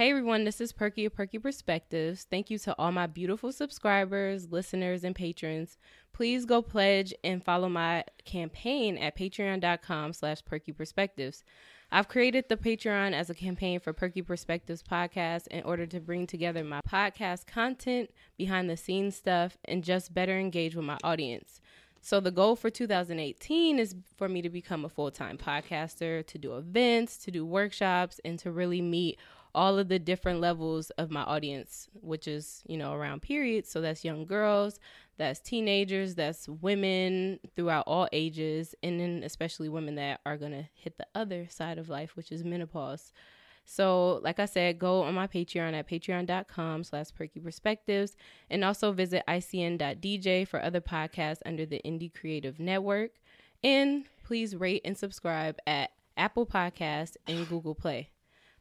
Hey everyone, this is Perky of Perky Perspectives. Thank you to all my beautiful subscribers, listeners, and patrons. Please go pledge and follow my campaign at patreon.com slash perky perspectives. I've created the Patreon as a campaign for Perky Perspectives podcast in order to bring together my podcast content, behind the scenes stuff, and just better engage with my audience. So the goal for 2018 is for me to become a full-time podcaster, to do events, to do workshops, and to really meet all of the different levels of my audience, which is, you know, around periods. So that's young girls, that's teenagers, that's women throughout all ages, and then especially women that are going to hit the other side of life, which is menopause. So, like I said, go on my Patreon at patreon.com slash perky perspectives and also visit icn.dj for other podcasts under the Indie Creative Network. And please rate and subscribe at Apple Podcasts and Google Play.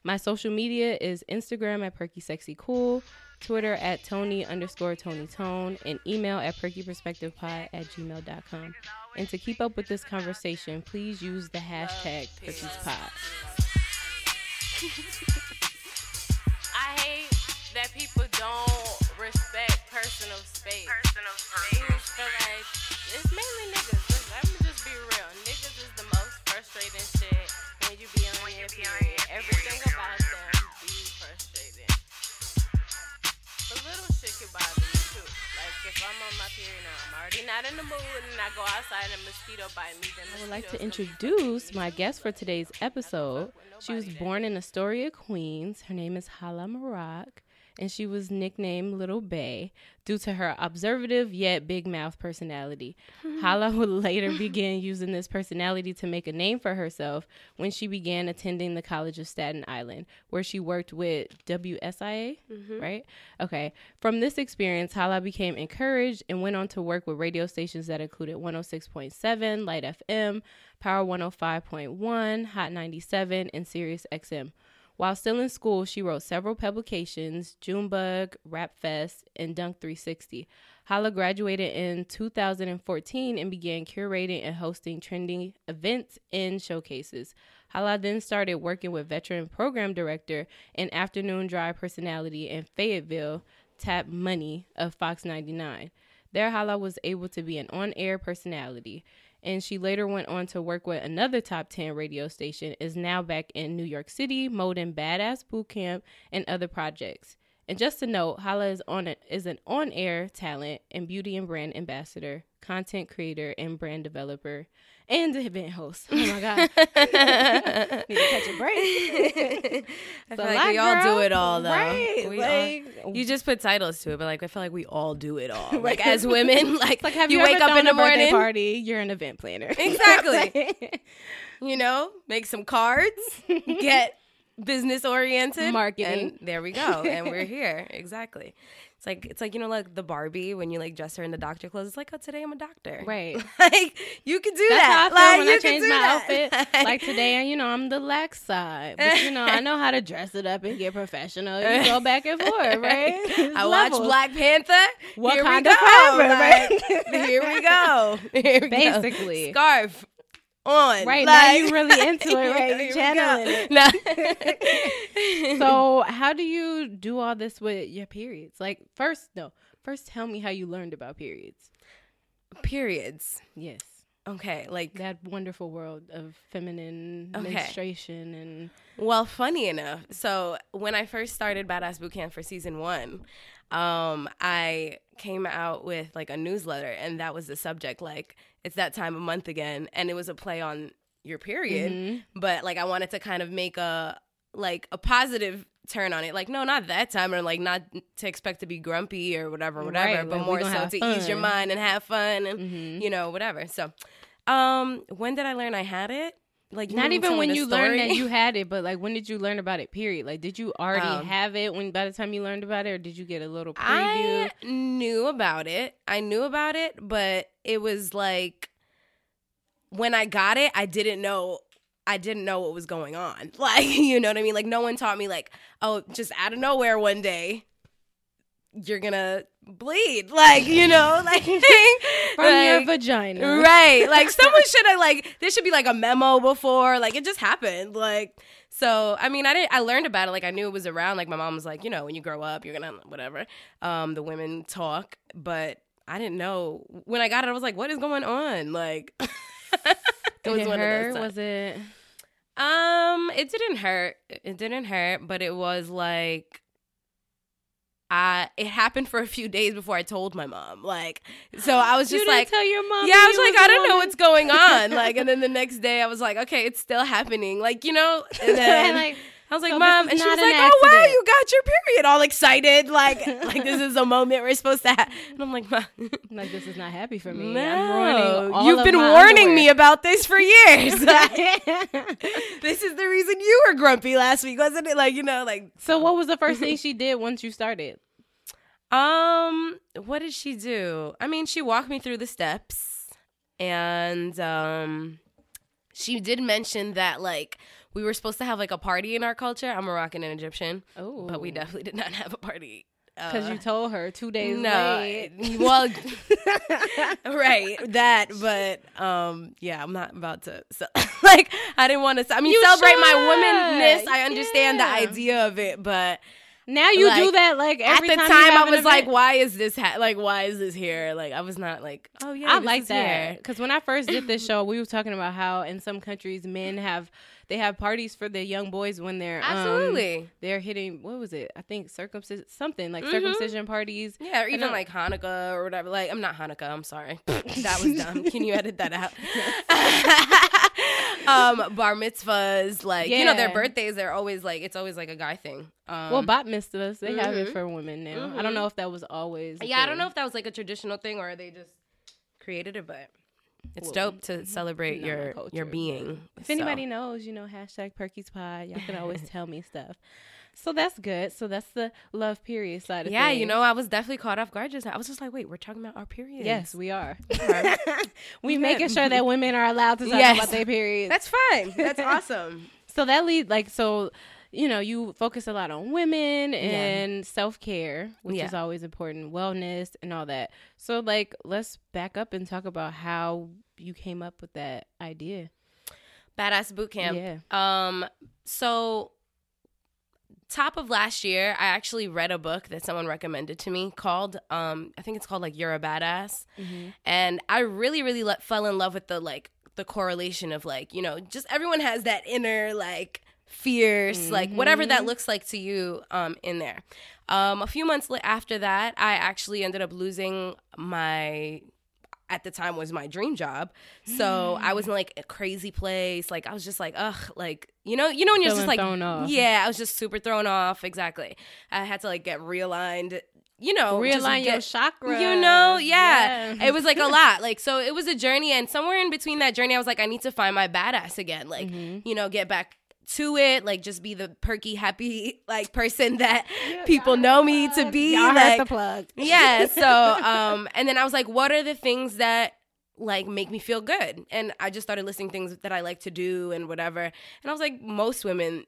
My social media is Instagram at Perky Sexy Cool, Twitter at Tony underscore Tony Tone, and email at perkyperspectivepod at gmail.com. And to keep up with this conversation, please use the hashtag Perky'sPod. I hate that people don't respect personal space. Personal space. feel like it's mainly niggas. Let me just be real. Niggas is the most frustrating shit I'm on my period now, I'm already not in the mood, and I go outside and a mosquito bite me. Then I would like to mosquitoes gonna be introduce my guest for today's episode. She was born in Astoria, Queens. Her name is Hala Maroc, and she was nicknamed Little Bay due to her observative yet big mouth personality. Hala would later begin using this personality to make a name for herself when she began attending the College of Staten Island, where she worked with WSIA, mm-hmm. right? Okay. From this experience, Hala became encouraged and went on to work with radio stations that included 106.7, Light FM, Power 105.1, Hot 97, and Sirius XM. While still in school, she wrote several publications, Junebug, Rap Fest, and Dunk 360. Hala graduated in 2014 and began curating and hosting trending events and showcases. Hala then started working with veteran program director and afternoon drive personality in Fayetteville, Tap Money of Fox 99. There, Hala was able to be an on air personality and she later went on to work with another top 10 radio station is now back in new york city molding badass boot camp and other projects. And just to note hala is on a, is an on-air talent and beauty and brand ambassador content creator and brand developer and the event host oh my god need to catch a break I So feel like we all do it all, though. right, We like- all, you just put titles to it, but like I feel like we all do it all. Like as women, like, like have you, you, wake up in the a morning, party you're an event planner Exactly. you know, make some cards, get business oriented, Marketing. and there we go, and we're here. Exactly. It's like it's like you know like the Barbie when you like dress her in the doctor clothes. It's like oh today I'm a doctor. right Like you could do That's that. how I feel like, when I change my that. outfit. Like today, you know, I'm the lax side, but you know, I know how to dress it up and get professional. You go back and forth, right? I watch. Black Panther. Wakanda Here we go. forever, Like, right? here we go. Here we go. Basically. scarf on. Right now, Like- you really into it, right? You channeling it. Nah. So, how do you do all this with your periods? Like, first, no, first, tell me how you learned about periods. periods. Yes, Okay, like that wonderful world of feminine Okay. menstruation and Well, funny enough, so when I first started Badass Bootcamp for season one, um, I came out with like a newsletter, and that was the subject. Like, it's that time of month again, and it was a play on your period, Mm-hmm. but like I wanted to kind of make a like a positive turn on it. Like, no, not that time, or like not to expect to be grumpy or whatever, whatever, Right, but like, more so to ease your mind and have fun, and Mhm. you know, whatever. So, um, when did I learn I had it? Like, Not even when you learned that you had it, but like when did you learn about it? Period. Like, did you already Um, have it when by the time you learned about it, or did you get a little preview? I knew about it. I knew about it, but it was like when I got it, I didn't know I didn't know what was going on. Like, you know what I mean? Like no one taught me like, oh, just out of nowhere one day you're gonna bleed, like you know, like From your vagina. right like someone should have like there should be like a memo before like it just happened like so i mean i didn't i learned about it like i knew it was around like my mom was like you know when you grow up you're gonna whatever um the women talk but i didn't know when i got it i was like what is going on like it was it one of those times. Was it? Um, it didn't hurt. It didn't hurt, but it was like I it happened for a few days before I told my mom. Like so I was you just didn't like tell your mom. yeah, I was like, was I don't know what's going on. Like, and then the next day, I was like, okay, it's still happening. Like, you know, and then Like, I was like, so mom, and she was an like, oh wow, you got your period, all excited, like, like this is a moment we're supposed to have. And I'm like, mom, like this is not happy for me. I'm no, you've been warning underwear. me about this for years. this is the reason you were grumpy last week, wasn't it? Like, you know, like so what was the first thing she did once you started? Um, what did she do? I mean, she walked me through the steps and um she did mention that like we were supposed to have like a party in our culture. I'm Moroccan and Egyptian, Oh, but we definitely did not have a party. because Uh, you told her two days no, late. well, right, that, but um, yeah, I'm not about to. So, like, I didn't want to. I mean, You celebrate my womanness. I understand the idea of it, but Now you do Like, that like at the time, time, I was like, "Why is this? Ha- like, why is this here?" Like, I was not like, "Oh yeah, I this like is that because when I first did this show, we were talking about how in some countries men have they have parties for the young boys when they're um, Absolutely, they're hitting what was it? I think circumcision something like Mhm. circumcision parties. yeah, or even I- like Hanukkah or whatever. Like, I'm not Hanukkah. I'm sorry, that was dumb. Can you edit that out? um, bar mitzvahs, like you know, their birthdays. They're always like it's always like a guy thing. Um, well, bat mitzvahs they have it mhm. for women now. I Mhm. don't know if that was always. yeah, I don't know if that was like a traditional thing or they just created it, but it's dope to mhm. celebrate your culture, your being. If So- anybody knows, you know, hashtag Perky's Pod, y'all can always tell me stuff. So that's good. So that's the love period side of yeah, things. you know, I was definitely caught off guard. Just I was just like, wait, we're talking about our periods. Yes, we are. We Yeah. making sure that women are allowed to talk Yes. about their periods. That's fine. That's awesome. so that leads like so you know you focus a lot on women and self-care which Yeah. is always important wellness and all that. So like let's back up and talk about how you came up with that idea. Badass boot camp. yeah. Um, so top of last year, I actually read a book that someone recommended to me called um, I think it's called like You're a Badass, and I really, really le- fell in love with the like the correlation of like you know just everyone has that inner like fierce like whatever that looks like to you um in there um a few months after that i actually ended up losing my at the time was my dream job. So I was in like a crazy place. Like I was just like, ugh, like you know, you know when you're Feeling just like, thrown off. yeah, I was just super thrown off. Exactly. I had to like get realigned. You know, realign your chakra You know, yeah. It was like a lot. Like so, it was a journey, and somewhere in between that journey, I was like, I need to find my badass again. Like Mm-hmm. you know, get back to it. Like just be the perky, happy like person that people know me to be. Y'all like the plug. yeah so um and then i was like what are the things that like make me feel good? And i just started listing things that i like to do and whatever. And i was like most women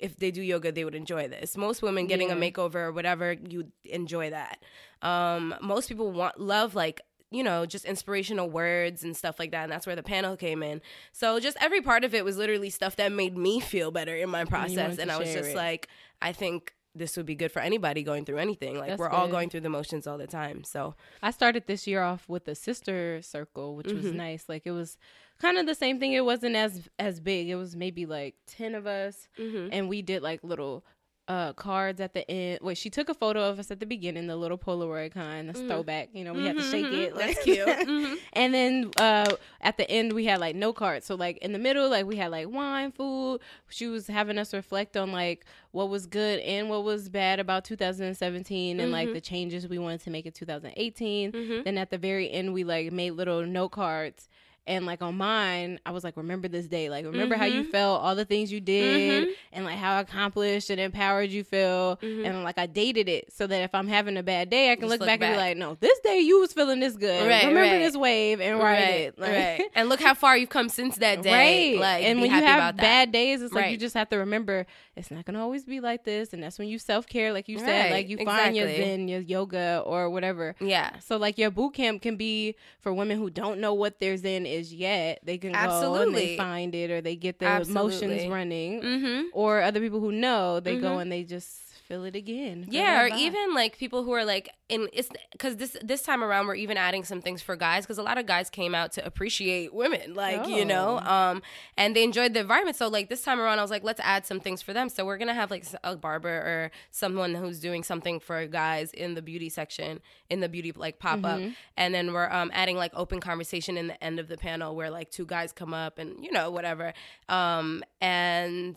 if they do yoga they would enjoy this. Most women getting a makeover or whatever you enjoy that. Um most people want love like you know just inspirational words and stuff like that and that's where the panel came in so just every part of it was literally stuff that made me feel better in my process and i was just it. like i think this would be good for anybody going through anything like That's we're all going through the motions all the time so I started this year off with a sister circle, which was Mm-hmm. nice. Like it was kind of the same thing. It wasn't as as big. It was maybe like ten of us, Mm-hmm. and we did like little uh cards at the end. Wait, she took a photo of us at the beginning, the little Polaroid kind, that's throwback. You know, we had to shake it. Mm-hmm. That's like- cute. Mm-hmm. and then uh at the end we had like no cards. So like in the middle, like we had like wine, food. She was having us reflect on like what was good and what was bad about 2017 and Mm-hmm. like the changes we wanted to make in 2018. Then at the very end we like made little note cards. And like on mine, I was like, remember this day. Like, remember how you Mm-hmm. felt, all the things you did, and like how accomplished and empowered you feel. And like I dated it so that if I'm having a bad day, I can Mm-hmm. Just look, look back, and be like, no, this day you was feeling this good. Right, remember right. this wave and write right, it. Like- right. And look how far you've come since that day. Right. Like, and when you have bad days, it's like you just have to remember it's not gonna always be like this, and that's when you self care, like you said, Right, like you find your zen, your yoga, or whatever. Yeah. So like your boot camp can be for women who don't know what their zen is yet. They can go and Absolutely. they find it, or they get their Absolutely. emotions running. Mm-hmm. Or other people who know, they go Mhm. and they just feel it again. Yeah, or even like people who are like in it's because this this time around we're even adding some things for guys because a lot of guys came out to appreciate women, like you know, Oh. um, and they enjoyed the environment. So like this time around, I was like, let's add some things for them. So we're gonna have like a barber or someone who's doing something for guys in the beauty section in the beauty like pop up, Mm-hmm. and then we're um adding like open conversation in the end of the panel where like two guys come up and you know whatever, um, and.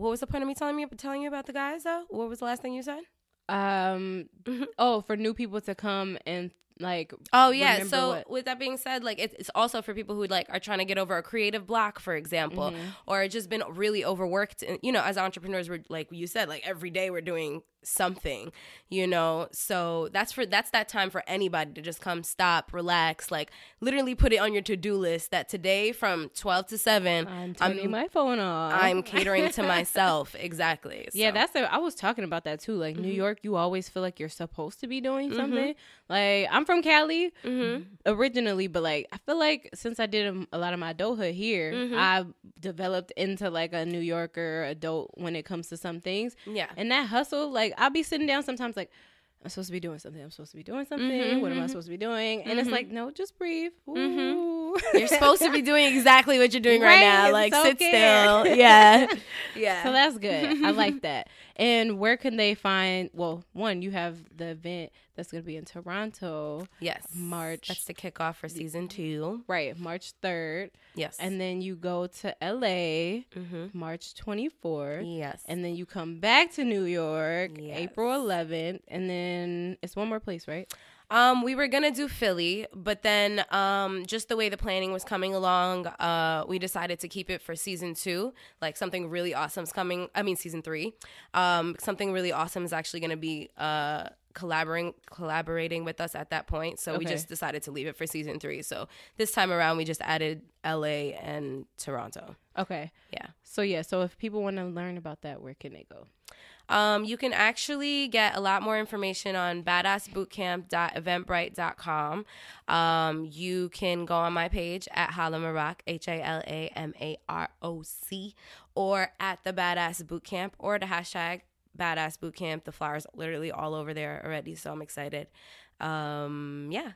What was the point of me telling me telling you about the guys though? What was the last thing you said? um oh for new people to come and like Oh yeah. So what- with that being said, like it's, it's also for people who like are trying to get over a creative block, for example, Mm-hmm. or just been really overworked. And, you know, as entrepreneurs, we're like you said, like every day we're doing something. You know, so that's for that's that time for anybody to just come, stop, relax, like literally put it on your to do list that today from twelve to seven, I'm turning my phone off. I'm catering to myself. Exactly. Yeah, So- that's a, I was talking about that too. Like New Mm-hmm. York, you always feel like you're supposed to be doing something. Like I'm from Cali Mhm. originally, but like I feel like since I did a, a lot of my adulthood here, Mm-hmm. I developed into like a New Yorker adult when it comes to some things. yeah. And that hustle, like I'll be sitting down sometimes, like I'm supposed to be doing something. I'm supposed to be doing something. What am I mm-hmm. supposed to be doing? And it's mm-hmm. like, no, just breathe. Mm-hmm. Ooh. You're supposed to be doing exactly what you're doing right, Right, now. Like sit self-care. still. Yeah. Yeah. So that's good. I like that. And where can they find? Well, one, you have the event that's going to be in Toronto, Yes. March. That's the kickoff for season two. right? March third, Yes. and then you go to LA, mm-hmm. March twenty fourth, yes. and then you come back to New York, Yes. April eleventh, and then it's one more place, right? Um, we were gonna do Philly, but then um, just the way the planning was coming along, uh, we decided to keep it for season two. Like something really awesome's coming. I mean, season three. Um, something really awesome is actually gonna be uh collaborating collaborating with us at that point. So we just decided to leave it for season three. So this time around, we just added LA and Toronto. Okay. Yeah. So yeah, so if people want to learn about that, where can they go? Um, you can actually get a lot more information on badassbootcamp.eventbrite.com. Um, you can go on my page at Hala Maroc, H A L A M A R O C, or at the Badass Bootcamp, or the hashtag Badass Bootcamp. The flyers literally all over there already, so I'm excited. Um, yeah.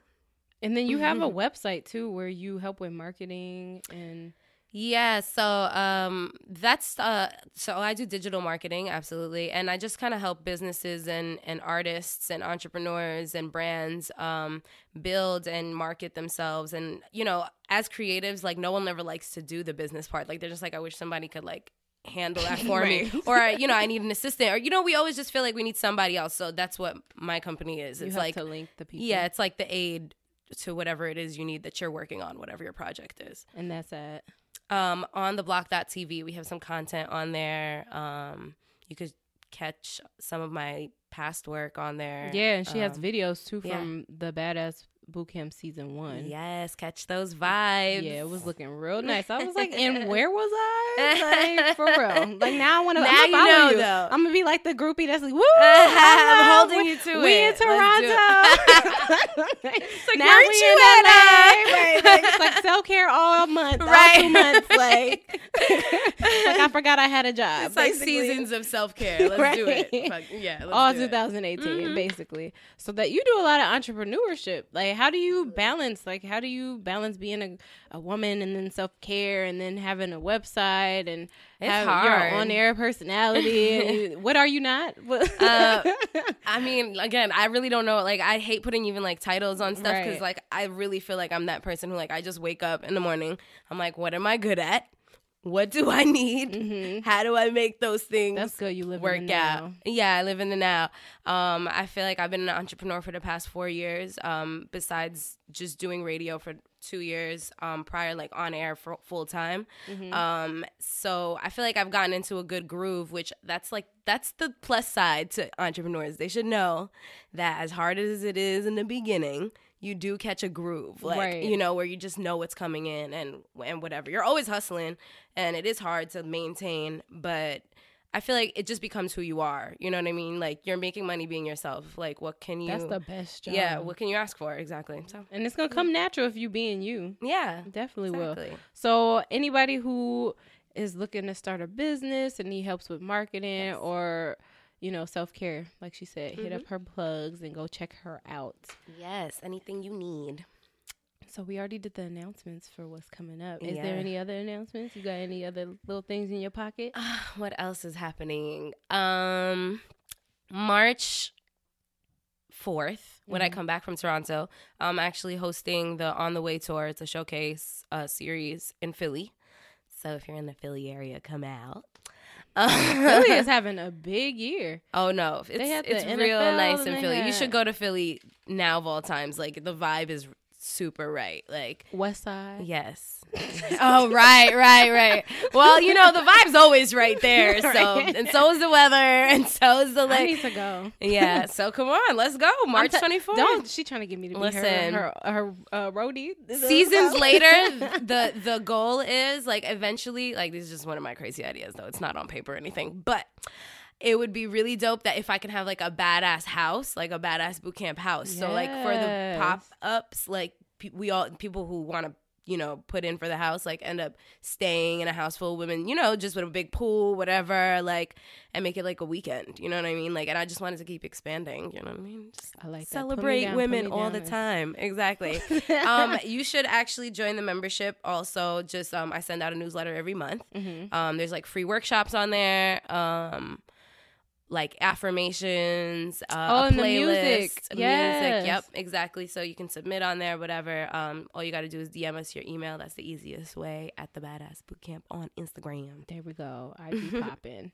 And then you have a website too, where you help with marketing and Yeah, so um that's uh so I do digital marketing absolutely and I just kind of help businesses and and artists and entrepreneurs and brands um build and market themselves and you know as creatives like no one ever likes to do the business part like they're just like I wish somebody could like handle that for me or you know I need an assistant or you know we always just feel like we need somebody else so that's what my company is it's like to link the people. yeah it's like the aid to whatever it is you need that you're working on whatever your project is. And that's at um, on the block.tv we have some content on there um, you could catch some of my past work on there yeah, and she has Um, videos too yeah. from the Badass Bootcamp season one. yes catch those vibes Yeah, it was looking real nice. I was like, and where was I? Like for real. Like now I want to. Now I'm you follow know, you. though. I'm gonna be like the groupie that's like, woo! I'm holding we- you to we it. in Toronto. like, now we you in LA. Right, like, it's like self care all month, all Right. two months. Like, like I forgot I had a job. it's like seasons of self-care let's do it Right. Fuck, yeah let's all do it. 2018 Mhm. basically so that you do a lot of entrepreneurship like how do you balance like how do you balance being a, a woman and then self-care and then having a website and It's have hard. your on-air personality what are you not Uh, I mean, again, I really don't know. Like, I hate putting even like titles on stuff because, Right. like, I really feel like I'm that person who, like, I just wake up in the morning. I'm like, what am I good at? What do I need? Mhm. How do I make those things that's good you live work out? Yeah, I live in the now. Um, I feel like I've been an entrepreneur for the past four years. Um, besides just doing radio for two years um, prior, like on air for full time. Mm-hmm. Um, so I feel like I've gotten into a good groove, which that's like that's the plus side to entrepreneurs. They should know that as hard as it is in the beginning, you do catch a groove, like Right. you know, where you just know what's coming in and and whatever. You're always hustling, and it is hard to maintain, but. I feel like it just becomes who you are. You know what I mean? Like you're making money being yourself. Like what can you? That's the best job. yeah. What can you ask for exactly? So and it's gonna come natural if you being you. yeah, Definitely will. So anybody who is looking to start a business and need helps with marketing or you know self care, like she said, hit Mm-hmm. up her plugs and go check her out. Yes, anything you need. So we already did the announcements for what's coming up. Is Yeah. there any other announcements? You got any other little things in your pocket? what else is happening? Um, March fourth, when I come back from Toronto, I'm actually hosting the On the Way tour. It's a showcase uh, series in Philly. So if you're in the Philly area, come out. Philly uh, is having a big year. Oh no, it's it's real NFL nice and in Philly. You should go to Philly now of all times. Like the vibe is super right. Like West Side. Yes. oh right, right, right. Well, you know the vibe's always right there. So Right. and so is the weather, and so is the I need to go. yeah. So come on, let's go. March twenty fourth. Don't she trying to get me to be Listen. her her, her uh, roadie? Seasons later, the the goal is like eventually, like this is just one of my crazy ideas though. It's not on paper or anything, but it would be really dope that if I can have like a badass house, like a badass boot camp house. So like for the pop ups, like pe- we all people who want to you know put in for the house like end up staying in a house full of women you know just with a big pool whatever like and make it like a weekend you know what i mean? Like and i just wanted to keep expanding you know what i mean? Just I like that. Put me celebrate down, women all the time. Exactly. Um you should actually join the membership. Also just um i send out a newsletter every month. Mm-hmm. um there's like free workshops on there. Um like affirmations uh, Oh, a playlist music. Yes. music yep exactly so you can submit on there whatever um all you got to do is dm us your email that's the easiest way at the badass bootcamp on instagram There we go. I be popping.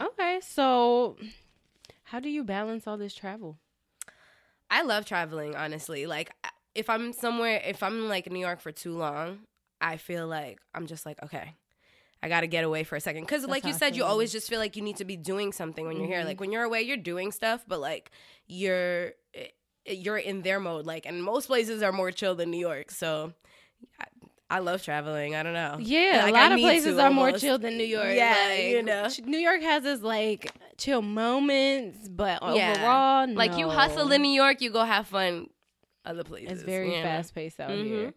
okay, so how do you balance all this travel? I love traveling, honestly. Like, if I'm somewhere, if I'm like in New York for too long, I feel like I'm just like, okay, I got to get away for a second. Because, like you I said, you always just feel like you need to be doing something when you're here. Like, when you're away, you're doing stuff, but like, you're. eh, You're in their mode, like, and most places are more chill than New York. So, I, I love traveling. I don't know. Yeah, Like, a I lot of places are more chill than New York. Yeah, like, you know. New York has its like chill moments, but Yeah. overall, Like, you hustle in New York, you go have fun other places. It's very know? fast paced out Mhm. here.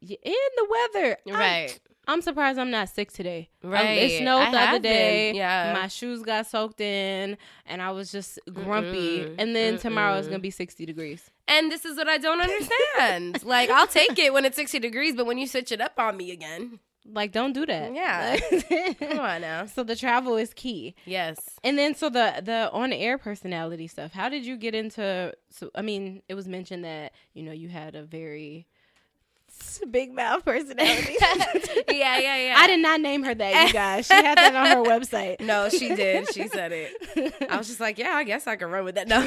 Yeah, and the weather, Right. I'm surprised I'm not sick today. Um, Right. it snowed I the other have been, day. yeah. My shoes got soaked in, and I was just grumpy. Mm-mm, And then tomorrow it's mm-mm. gonna be 60 degrees. And this is what I don't understand. like, I'll take it when it's 60 degrees, but when you switch it up on me again, Like, don't do that. Yeah. come on now. so the travel is key. Yes. And then so the the on air personality stuff. How did you get into? So I mean, it was mentioned that you know you had a very big mouth personality. yeah, yeah, yeah. I did not name her that, you guys. She had that on her website. No, she did. She said it. I was just like, yeah, I guess I can run with that. No.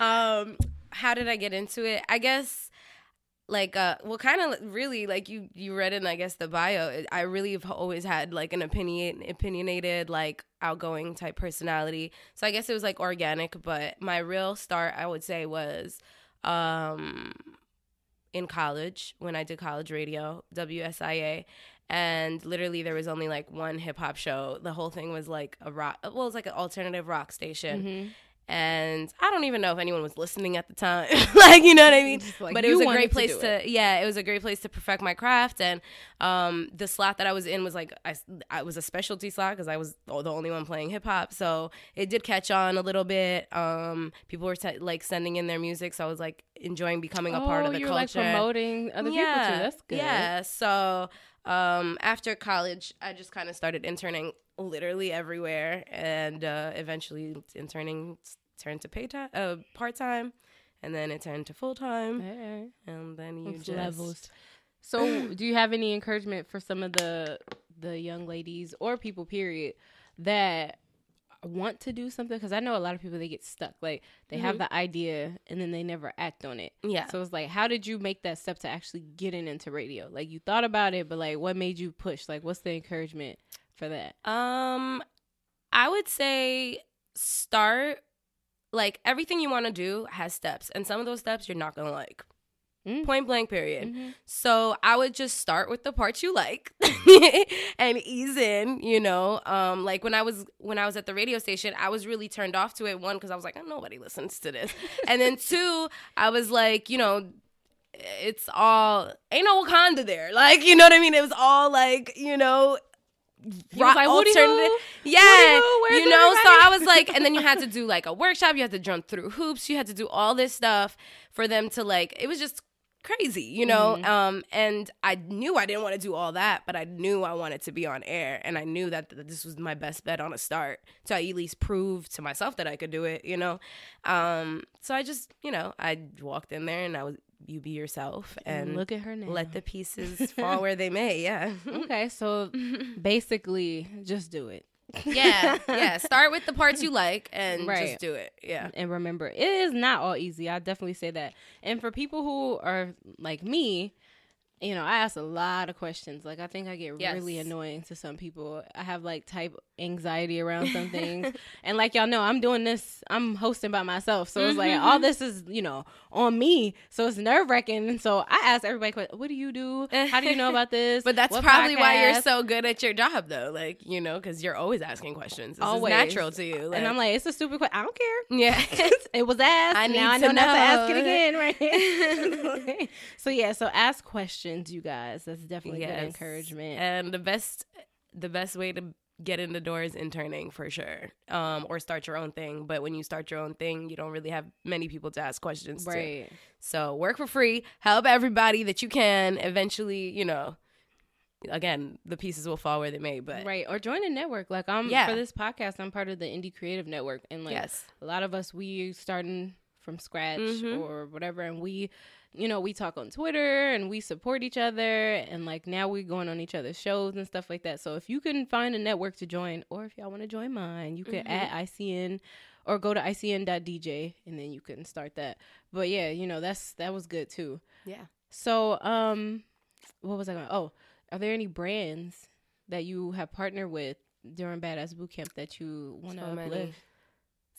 um, how did I get into it? I guess like uh well kind of really like you you read in I guess the bio I really have always had like an opinion opinionated like outgoing type personality so I guess it was like organic but my real start I would say was um in college when I did college radio WSIA and literally there was only like one hip hop show. The whole thing was like a rock well it was like an alternative rock station. Mhm. And I don't even know if anyone was listening at the time. like, you know what I mean? Like, but it was a great place do to, yeah, it was a great place to perfect my craft. And um, the slot that I was in was like, I, I was a specialty slot because I was the only one playing hip hop. So it did catch on a little bit. Um, people were te- like sending in their music. So I was like enjoying becoming a part Oh, of the you're culture. like promoting other people too. That's good. Yeah. So um, after college, I just kind of started interning literally everywhere, and uh, eventually interning turned to pay time, uh, part time, and then it turned to full time, Hey, and then you it's just levels. So, do you have any encouragement for some of the the young ladies or people, period, that want to do something? Because I know a lot of people they get stuck. Like they have the idea and then they never act on it. Yeah. So it's like, how did you make that step to actually getting into radio? Like you thought about it, but like, what made you push? Like, what's the encouragement for that? Um, I would say start like everything you want to do has steps, and some of those steps you're not gonna like. Mm. Point blank, period. Mm-hmm. So I would just start with the parts you like and ease in, you know. Um, like when I was when I was at the radio station, I was really turned off to it. One, because I was like, oh, nobody listens to this. and then two, I was like, you know, it's all ain't no Wakanda there. Like, you know what I mean? It was all like, you know, rock like, alternative. Yeah, you know. So I was like, and then you had to do like a workshop. You had to jump through hoops. You had to do all this stuff for them to like. It was just crazy, you know? Mm-hmm. Um, and I knew I didn't want to do all that, but I knew I wanted to be on air. And I knew that th- this was my best bet on a start to at least prove to myself that I could do it, you know? Um, so I just, you know, I walked in there and I was, you be yourself mm, and look at her now. Let the pieces fall where they may. Yeah. okay. So basically, just do it yeah, yeah. Start with the parts you like and right. just do it. Yeah. And remember, it is not all easy. I definitely say that. And for people who are like me, you know, I ask a lot of questions. Like I think I get yes. really annoying to some people. I have like type anxiety around some things. and like y'all know, I'm doing this, I'm hosting by myself. So it's like all mm-hmm. this is, you know, on me. So it's nerve wracking. So I ask everybody, what do you do? How do you know about this? but that's what probably podcast? why you're so good at your job though. Like, you know, because you're always asking questions. This always. natural to you. Like, and I'm like, it's a stupid question. I don't care. Yeah. it was asked. I now I know, know not to ask it again, right? so yeah, so ask questions, you guys. That's definitely yes. good encouragement. And the best the best way to get in the door is interning for sure um, or start your own thing but when you start your own thing you don't really have many people to ask questions right to. so work for free help everybody that you can eventually you know again the pieces will fall where they may but right or join a network like i'm yeah. for this podcast i'm part of the indie creative network and like yes. a lot of us we starting from scratch mm-hmm. or whatever and we you know, we talk on Twitter and we support each other and like now we're going on each other's shows and stuff like that. So if you can find a network to join or if y'all want to join mine, you can mm-hmm. add ICN or go to ICN.dj and then you can start that. But yeah, you know, that's that was good too. Yeah. So um what was I going Oh, are there any brands that you have partnered with during Badass Bootcamp that you want to so uplift?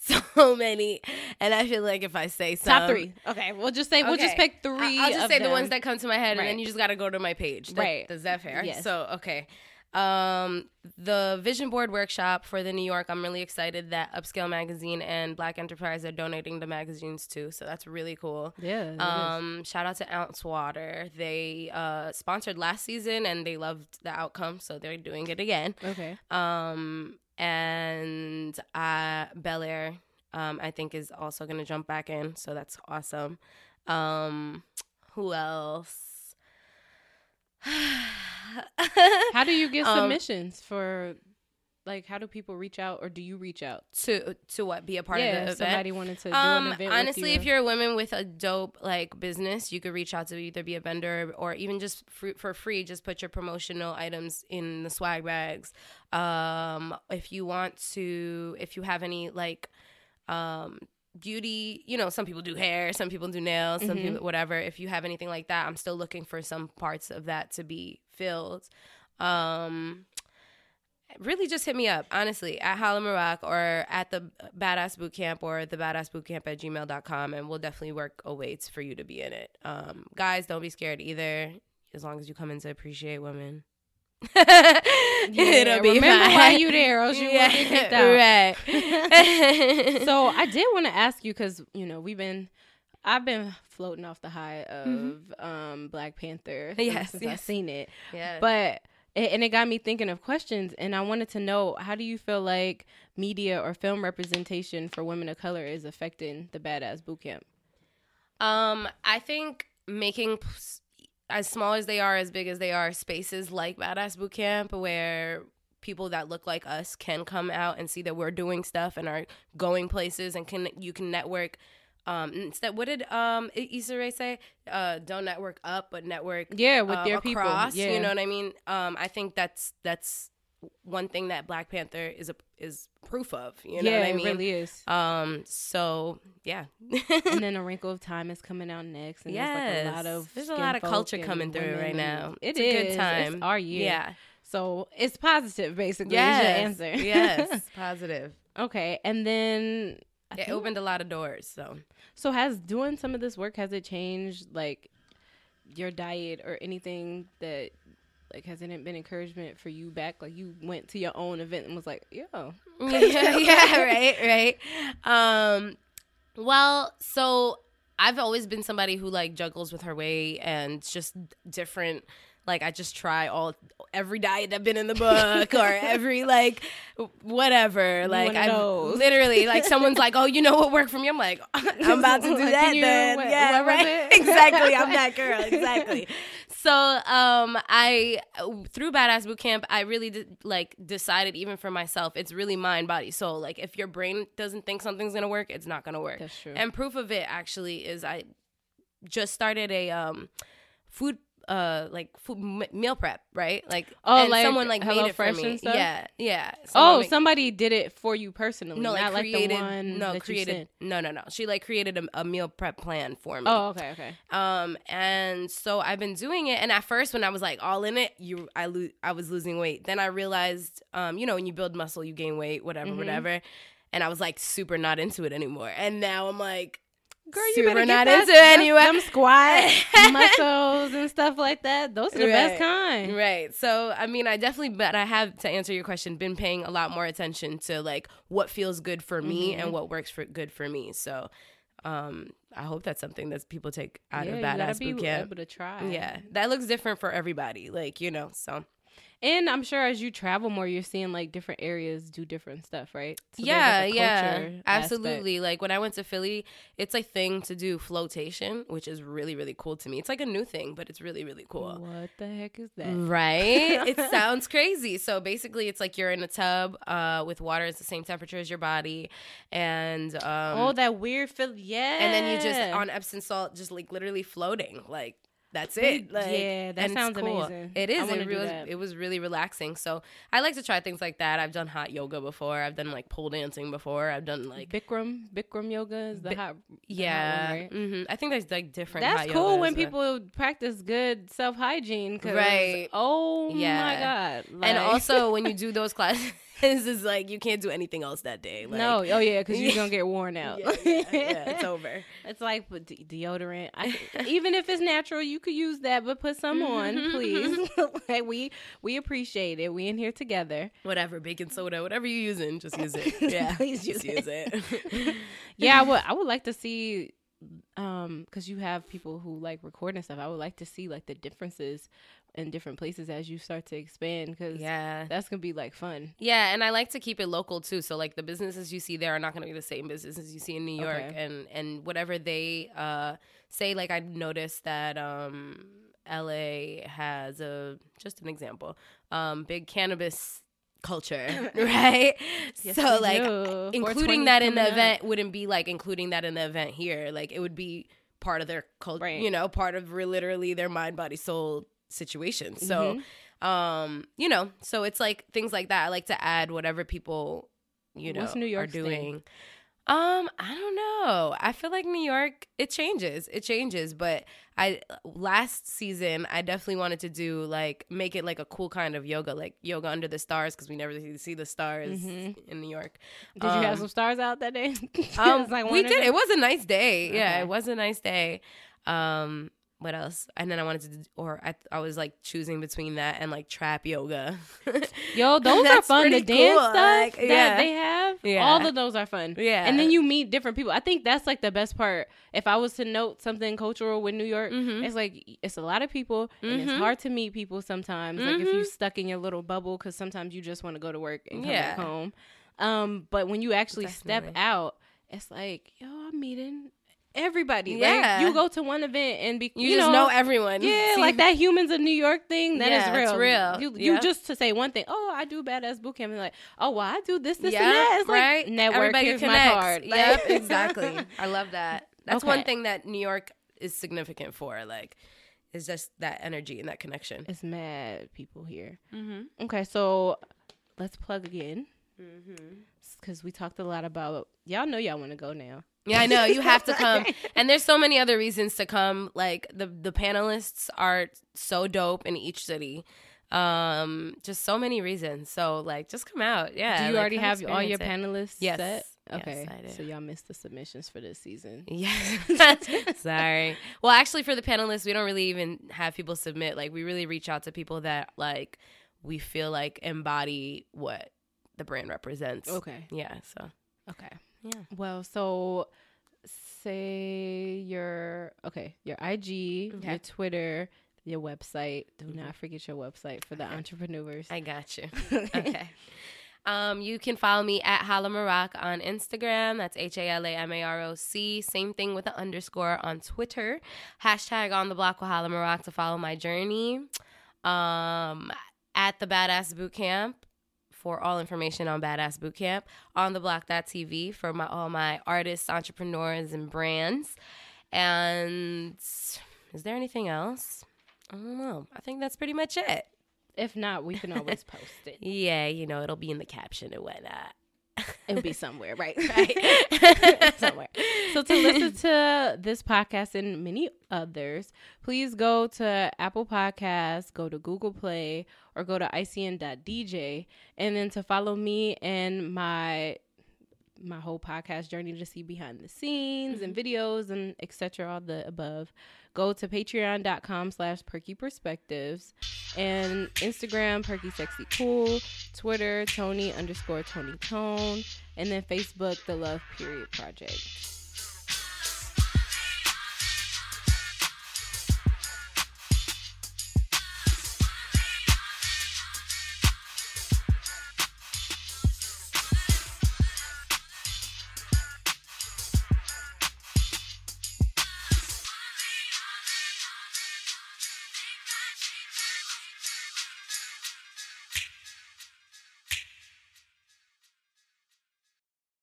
So many, and I feel like if I say some, top three, okay, we'll just say okay. we'll just pick three. I'll just say them. the ones that come to my head, right. and then you just got to go to my page. That, right? Is that fair? Yes. So okay, um, the vision board workshop for the New York. I'm really excited that Upscale Magazine and Black Enterprise are donating the magazines too. So that's really cool. Yeah. Um, shout out to Ounce Water. They uh, sponsored last season and they loved the outcome, so they're doing it again. Okay. Um, and uh, Belaire, um, I think is also gonna jump back in, so that's awesome. Um, who else? How do you get um, submissions um, for like how do people reach out or do you reach out? To to what? Be a part yeah, of the event? somebody wanted to do um, an event honestly you. if you're a woman with a dope like business you could reach out to either be a vendor or even just for, for free just put your promotional items in the swag bags. Um if you want to if you have any like um beauty you know some people do hair some people do nails some mm-hmm. people whatever. If you have anything like that i'm still looking for some parts of that to be filled. Um really just hit me up, honestly, at Hala Maroc or at the Badass Bootcamp or the Badass Bootcamp at gmail.com, and we'll definitely work a for you to be in it. Um, guys, don't be scared either, as long as you come in to appreciate women. yeah, It'll be remember fine. why you there, or you yeah, will get. Right. so I did want to ask you because you know we've been I've been floating off the high of mm-hmm. um, Black Panther yes, since yes. I've seen it. Yeah. But and it got me thinking of questions and i wanted to know how do you feel like media or film representation for women of color is affecting the badass bootcamp um i think making as small as they are as big as they are spaces like badass bootcamp where people that look like us can come out and see that we're doing stuff and are going places and can you can network um instead what did um Issa Rae say? Uh don't network up but network yeah with uh, their across, people yeah. you know what I mean? Um I think that's that's one thing that Black Panther is a is proof of you know yeah, what I mean? it really is. Um so yeah. And then a wrinkle of time is coming out next and yes. there's like a lot of there's a lot of culture coming through right now. It it's is. a good time it's our year. Yeah. So it's positive basically yes. is your answer. Yes positive. Okay and then it opened a lot of doors so so has doing some of this work has it changed like your diet or anything that like hasn't it been encouragement for you back? Like you went to your own event and was like, yo, yeah, yeah, right, right. Um, well, so I've always been somebody who like juggles with her weight and just different. Like I just try all every diet I've been in the book or every like whatever. Like I literally like someone's like, oh, you know what worked for me? I'm like, I'm about to do Like, that then. what- yeah, what right. exactly. I'm that girl. Exactly. So um, I through Badass Boot Camp, I really did, like decided even for myself, it's really mind, body, soul. Like if your brain doesn't think something's gonna work, it's not gonna work. That's true. And proof of it actually is I just started a um food uh like food m- meal prep right? Like Oh, and like someone like made Hello it for me. yeah yeah. Oh, Someone make- somebody did it for you personally, no like created like the one no created no no no. She like created a, a meal prep plan for me. Oh, okay, okay. um and so i've been doing it and at first when i was like all in it you i lo- i was losing weight. Then i realized um you know when you build muscle you gain weight whatever Mhm. whatever. And i was like super not into it anymore. And now i'm like Girl, you super better not get into that, anyway Them squat muscles and stuff like that. Those are the best kind. Right. So, I mean, I definitely, but I have to answer your question, been paying a lot more attention to like what feels good for me Mhm. and what works for good for me. So, um, I hope that's something that people take out yeah, of you Badass be Boot Camp. able to try. Yeah, that looks different for everybody. Like you know, so And I'm sure as you travel more, you're seeing like different areas do different stuff, right? So yeah, like, yeah, culture aspect. absolutely. Like when I went to Philly, it's a thing to do flotation, which is really really cool to me. It's like a new thing, but it's really really cool. What the heck is that? Right? it sounds crazy. So basically, it's like you're in a tub uh, with water. It's the same temperature as your body, and um, oh, that weird feel. Yeah. and then you just on Epsom salt, just like literally floating. Like that's it. Like, Yeah, that sounds cool. amazing. It is. It was. It was really relaxing. So I like to try things like that. I've done hot yoga before. I've done like pole dancing before. I've done like Bikram. Bikram yoga is the Bi- hot. the hot yeah. one, right? hmm I think there's like different. That's cool when but- people practice good self hygiene. Right. Oh yeah. my Yeah. god. and also when you do those classes, it's like you can't do anything else that day. Like, no. Oh yeah, because you're gonna get worn out. Yeah, yeah, yeah, it's over. It's like de- deodorant. I, even if it's natural, you could use that, but put some on, Mhm, please. like we we appreciate it. We in here together. Whatever, baking soda, whatever you're using, just use it. Yeah, Please just use use it. Yeah, I would. I would like to see, um, because you have people who like record and stuff. I would like to see like the differences in different places as you start to expand. Because yeah. that's gonna be like fun. Yeah, and I like to keep it local too. So like the businesses you see there are not going to be the same businesses you see in New York, Okay. and and whatever they uh, say. Like I noticed that um, L.A. has a just an example, um, big cannabis culture, right? Yes, so like do. including that in the coming up. event wouldn't be like including that in the event here. Like it would be part of their culture, Right. you know, part of literally their mind, body, soul situation. So, Mm-hmm. um, you know, so it's like things like that. I like to add whatever people, you know, What's New are York's thing? Um, I don't know. I feel like New York, it changes. It changes, but I last season I definitely wanted to do like make it like a cool kind of yoga, like yoga under the stars because we never see- the stars Mhm. in New York. Did you have Um, some stars out that day? Um, like we did. It was a nice day. Yeah, Okay. it was a nice day. Um, what else? And then I wanted to, do, or I, I was like choosing between that and like trap yoga. Yo, those are fun. The dance cool, stuff like, that yeah. they have, Yeah. all of those are fun. Yeah. and then you meet different people. I think that's like the best part. If I was to note something cultural with New York, Mhm. it's like it's a lot of people, and it's Mhm. hard to meet people sometimes. Like if you're stuck in your little bubble, because sometimes you just want to go to work and come Yeah. back home. Um, but when you actually step out, it's like yo, I'm meeting everybody. Yeah. like you go to one event and be you, just know, everyone. yeah, See, like that humans of New York thing. That is Yeah, real. it's real. You, you just to say one thing. Oh, I do badass boot camp. And like, oh, well, I do this, this, Yeah, and that. It's right. like network. Everybody here's my connects. card. Like- Yep, exactly. I love that. That's one thing that New York is significant for. Like, is just that energy and that connection. it's mad people here. Mm-hmm. Okay, so let's plug again Mm-hmm. because we talked a lot about. Y'all know y'all want to go now. Yeah, I know. You have to come. and there's so many other reasons to come. Like the the panelists are so dope in each city. Um, just so many reasons. So like just come out. Yeah. do you like, already have all your it. panelists Yes. set? Okay, Yes, I do. so y'all missed the submissions for this season. Yes. Sorry. Well, actually, for the panelists, we don't really even have people submit. Like, we really reach out to people that like we feel like embody what the brand represents. Okay, Yeah. So okay. Yeah. Well, so say your okay, your IG, your Twitter, your website. Do Mhm. not forget your website for the Okay. entrepreneurs. I got you. okay. Um, you can follow me at Hala Maroc on Instagram. That's H A L A M A R O C. Same thing with the underscore on Twitter. Hashtag on the block with Hala Maroc to follow my journey. Um, at the Badass Bootcamp for all information on Badass Bootcamp. On the block.tv for my all my artists, entrepreneurs, and brands. And is there anything else? I don't know. I think that's pretty much it. If not, we can always post it. Yeah, you know, it'll be in the caption and whatnot. It'll be somewhere, right? Right. somewhere. So to listen to this podcast and many others, please go to Apple Podcasts, go to Google Play, or go to icn.dj, and then to follow me and my my whole podcast journey to see behind the scenes and mm-hmm. videos and etc all the above go to patreon.com slash perky perspectives and instagram perky sexy cool twitter tony underscore tony tone and then facebook the love period project